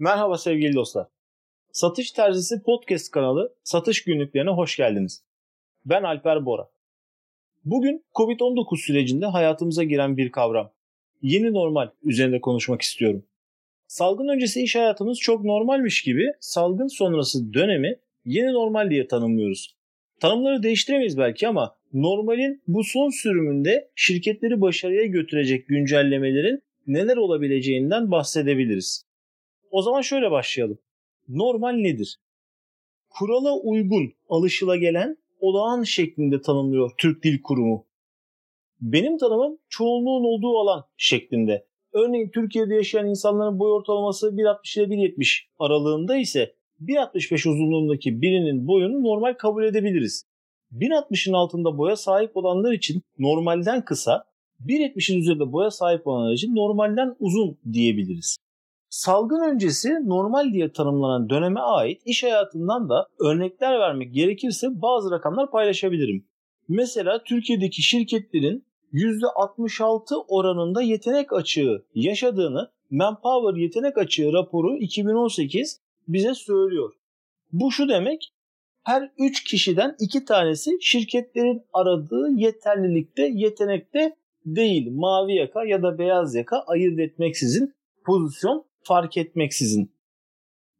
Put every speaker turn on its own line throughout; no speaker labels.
Merhaba sevgili dostlar. Satış Terzisi Podcast kanalı Satış Günlüklerine hoş geldiniz. Ben Alper Bora. Bugün Covid-19 sürecinde hayatımıza giren bir kavram. Yeni normal üzerinde konuşmak istiyorum. Salgın öncesi iş hayatımız çok normalmiş gibi salgın sonrası dönemi yeni normal diye tanımlıyoruz. Tanımları değiştiremeyiz belki ama normalin bu son sürümünde şirketleri başarıya götürecek güncellemelerin neler olabileceğinden bahsedebiliriz. O zaman şöyle başlayalım. Normal nedir? Kurala uygun, alışılagelen, olağan şeklinde tanımlıyor Türk Dil Kurumu. Benim tanımım çoğunluğun olduğu alan şeklinde. Örneğin Türkiye'de yaşayan insanların boy ortalaması 1.60 ile 1.70 aralığında ise 1.65 uzunluğundaki birinin boyunu normal kabul edebiliriz. 1.60'ın altında boya sahip olanlar için normalden kısa, 1.70'in üzerinde boya sahip olanlar için normalden uzun diyebiliriz. Salgın öncesi normal diye tanımlanan döneme ait iş hayatından da örnekler vermek gerekirse bazı rakamlar paylaşabilirim. Mesela Türkiye'deki şirketlerin %66 oranında yetenek açığı yaşadığını Manpower yetenek açığı raporu 2018 bize söylüyor. Bu şu demek her 3 kişiden 2 tanesi şirketlerin aradığı yeterlilikte, yetenekte değil. Mavi yaka ya da beyaz yaka ayırt etmeksizin pozisyon fark etmeksizin.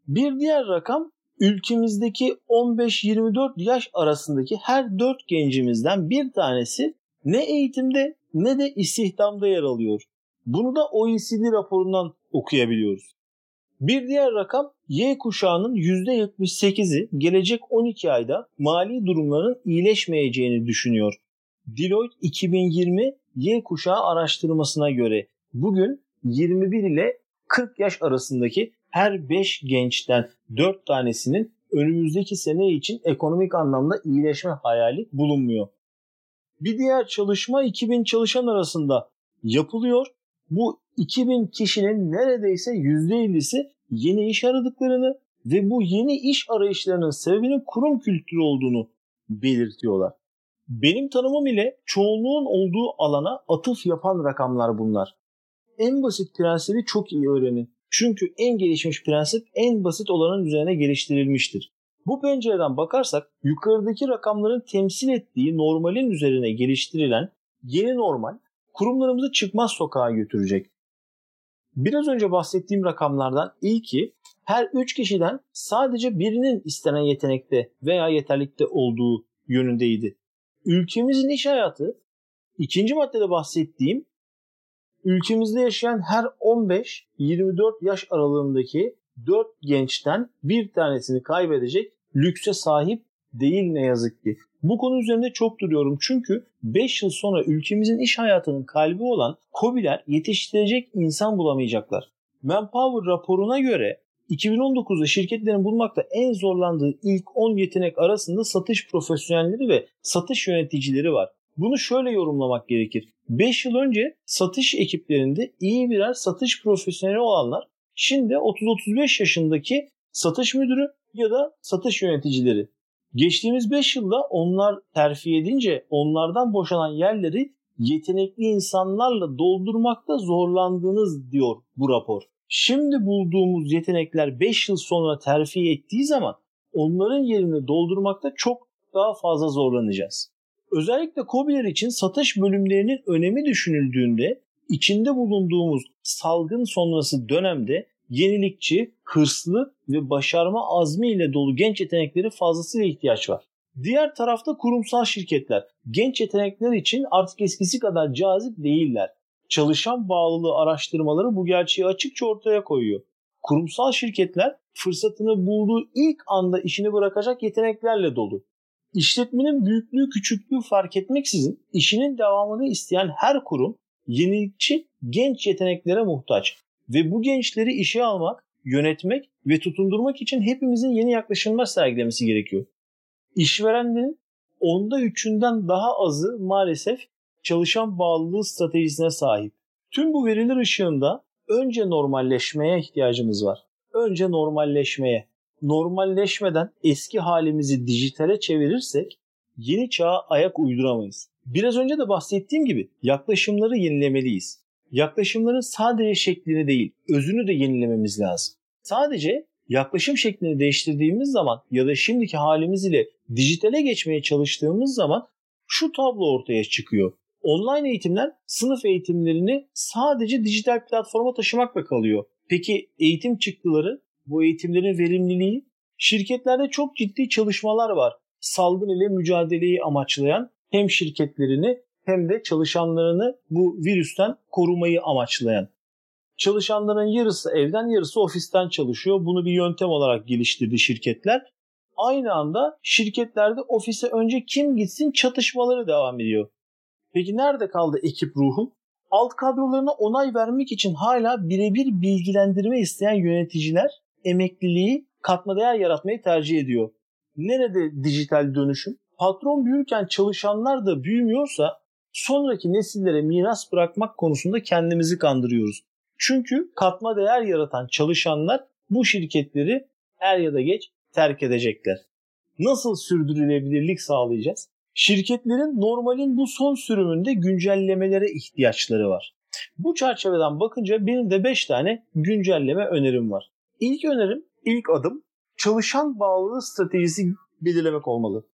Bir diğer rakam ülkemizdeki 15-24 yaş arasındaki her 4 gencimizden bir tanesi ne eğitimde ne de istihdamda yer alıyor. Bunu da OECD raporundan okuyabiliyoruz. Bir diğer rakam Y kuşağının %78'i gelecek 12 ayda mali durumların iyileşmeyeceğini düşünüyor. Deloitte 2020 Y kuşağı araştırmasına göre bugün 21 ile 40 yaş arasındaki her 5 gençten 4 tanesinin önümüzdeki sene için ekonomik anlamda iyileşme hayali bulunmuyor. Bir diğer çalışma 2000 çalışan arasında yapılıyor. Bu 2000 kişinin neredeyse %50'si yeni iş aradıklarını ve bu yeni iş arayışlarının sebebinin kurum kültürü olduğunu belirtiyorlar. Benim tanımım ile çoğunluğun olduğu alana atıf yapan rakamlar bunlar. En basit prensibi çok iyi öğrenin. Çünkü en gelişmiş prensip en basit olanın üzerine geliştirilmiştir. Bu pencereden bakarsak yukarıdaki rakamların temsil ettiği normalin üzerine geliştirilen yeni normal kurumlarımızı çıkmaz sokağa götürecek. Biraz önce bahsettiğim rakamlardan ilki her 3 kişiden sadece birinin istenen yetenekte veya yeterlikte olduğu yönündeydi. Ülkemizin iş hayatı ikinci maddede bahsettiğim ülkemizde yaşayan her 15-24 yaş aralığındaki 4 gençten bir tanesini kaybedecek lükse sahip değil ne yazık ki. Bu konu üzerinde çok duruyorum çünkü 5 yıl sonra ülkemizin iş hayatının kalbi olan COBİ'ler yetiştirecek insan bulamayacaklar. Manpower raporuna göre 2019'da şirketlerin bulmakta en zorlandığı ilk 10 yetenek arasında satış profesyonelleri ve satış yöneticileri var. Bunu şöyle yorumlamak gerekir. 5 yıl önce satış ekiplerinde iyi birer satış profesyoneli olanlar şimdi 30-35 yaşındaki satış müdürü ya da satış yöneticileri. Geçtiğimiz 5 yılda onlar terfi edince onlardan boşanan yerleri yetenekli insanlarla doldurmakta zorlandınız diyor bu rapor. Şimdi bulduğumuz yetenekler 5 yıl sonra terfi ettiği zaman onların yerini doldurmakta çok daha fazla zorlanacağız. Özellikle COBİ'ler için satış bölümlerinin önemi düşünüldüğünde içinde bulunduğumuz salgın sonrası dönemde yenilikçi, hırslı ve başarma azmi ile dolu genç yetenekleri fazlasıyla ihtiyaç var. Diğer tarafta kurumsal şirketler genç yetenekler için artık eskisi kadar cazip değiller. Çalışan bağlılığı araştırmaları bu gerçeği açıkça ortaya koyuyor. Kurumsal şirketler fırsatını bulduğu ilk anda işini bırakacak yeteneklerle dolu. İşletmenin büyüklüğü küçüklüğü fark etmeksizin işinin devamını isteyen her kurum yenilikçi genç yeteneklere muhtaç. Ve bu gençleri işe almak, yönetmek ve tutundurmak için hepimizin yeni yaklaşımlar sergilemesi gerekiyor. İşverenlerin onda üçünden daha azı maalesef çalışan bağlılığı stratejisine sahip. Tüm bu veriler ışığında önce normalleşmeye ihtiyacımız var. Önce normalleşmeye. Normalleşmeden eski halimizi dijitale çevirirsek yeni çağa ayak uyduramayız. Biraz önce de bahsettiğim gibi yaklaşımları yenilemeliyiz yaklaşımların sadece şeklini değil, özünü de yenilememiz lazım. Sadece yaklaşım şeklini değiştirdiğimiz zaman ya da şimdiki halimiz ile dijitale geçmeye çalıştığımız zaman şu tablo ortaya çıkıyor. Online eğitimler sınıf eğitimlerini sadece dijital platforma taşımakla kalıyor. Peki eğitim çıktıları, bu eğitimlerin verimliliği? Şirketlerde çok ciddi çalışmalar var. Salgın ile mücadeleyi amaçlayan hem şirketlerini hem de çalışanlarını bu virüsten korumayı amaçlayan. Çalışanların yarısı evden yarısı ofisten çalışıyor. Bunu bir yöntem olarak geliştirdi şirketler. Aynı anda şirketlerde ofise önce kim gitsin çatışmaları devam ediyor. Peki nerede kaldı ekip ruhu? Alt kadrolarına onay vermek için hala birebir bilgilendirme isteyen yöneticiler emekliliği katma değer yaratmayı tercih ediyor. Nerede dijital dönüşüm? Patron büyürken çalışanlar da büyümüyorsa sonraki nesillere miras bırakmak konusunda kendimizi kandırıyoruz. Çünkü katma değer yaratan çalışanlar bu şirketleri er ya da geç terk edecekler. Nasıl sürdürülebilirlik sağlayacağız? Şirketlerin normalin bu son sürümünde güncellemelere ihtiyaçları var. Bu çerçeveden bakınca benim de 5 tane güncelleme önerim var. İlk önerim, ilk adım çalışan bağlılığı stratejisi belirlemek olmalı.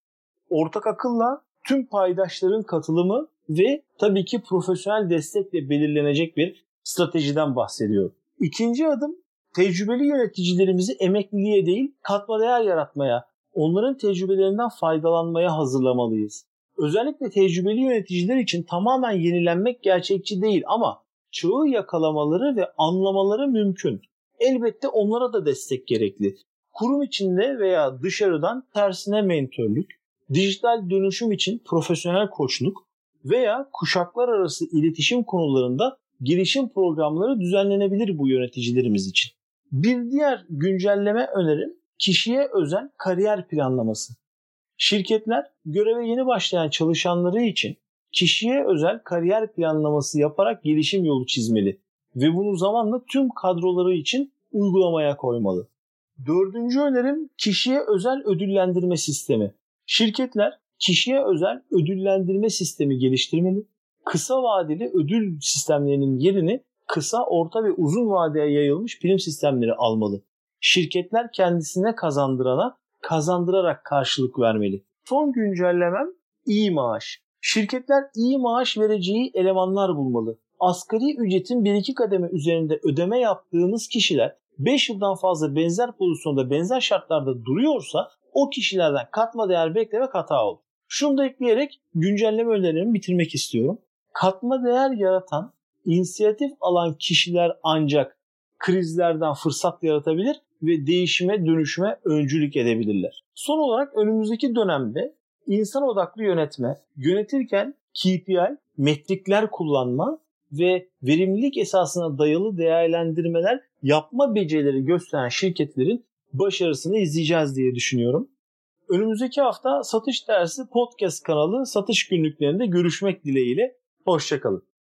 Ortak akılla tüm paydaşların katılımı ve tabii ki profesyonel destekle belirlenecek bir stratejiden bahsediyor. İkinci adım tecrübeli yöneticilerimizi emekliliğe değil katma değer yaratmaya, onların tecrübelerinden faydalanmaya hazırlamalıyız. Özellikle tecrübeli yöneticiler için tamamen yenilenmek gerçekçi değil ama çağı yakalamaları ve anlamaları mümkün. Elbette onlara da destek gerekli. Kurum içinde veya dışarıdan tersine mentörlük, dijital dönüşüm için profesyonel koçluk veya kuşaklar arası iletişim konularında gelişim programları düzenlenebilir bu yöneticilerimiz için. Bir diğer güncelleme önerim kişiye özel kariyer planlaması. Şirketler göreve yeni başlayan çalışanları için kişiye özel kariyer planlaması yaparak gelişim yolu çizmeli ve bunu zamanla tüm kadroları için uygulamaya koymalı. Dördüncü önerim kişiye özel ödüllendirme sistemi. Şirketler kişiye özel ödüllendirme sistemi geliştirmeli. Kısa vadeli ödül sistemlerinin yerini kısa, orta ve uzun vadeye yayılmış prim sistemleri almalı. Şirketler kendisine kazandırana kazandırarak karşılık vermeli. Son güncellemem iyi maaş. Şirketler iyi maaş vereceği elemanlar bulmalı. Asgari ücretin 1-2 kademe üzerinde ödeme yaptığınız kişiler 5 yıldan fazla benzer pozisyonda benzer şartlarda duruyorsa o kişilerden katma değer beklemek hata olur. Şunu da ekleyerek güncelleme önerilerimi bitirmek istiyorum. Katma değer yaratan, inisiyatif alan kişiler ancak krizlerden fırsat yaratabilir ve değişime dönüşüme öncülük edebilirler. Son olarak önümüzdeki dönemde insan odaklı yönetme, yönetirken KPI, metrikler kullanma ve verimlilik esasına dayalı değerlendirmeler yapma becerileri gösteren şirketlerin başarısını izleyeceğiz diye düşünüyorum. Önümüzdeki hafta Satış Dersi Podcast kanalı satış günlüklerinde görüşmek dileğiyle. Hoşçakalın.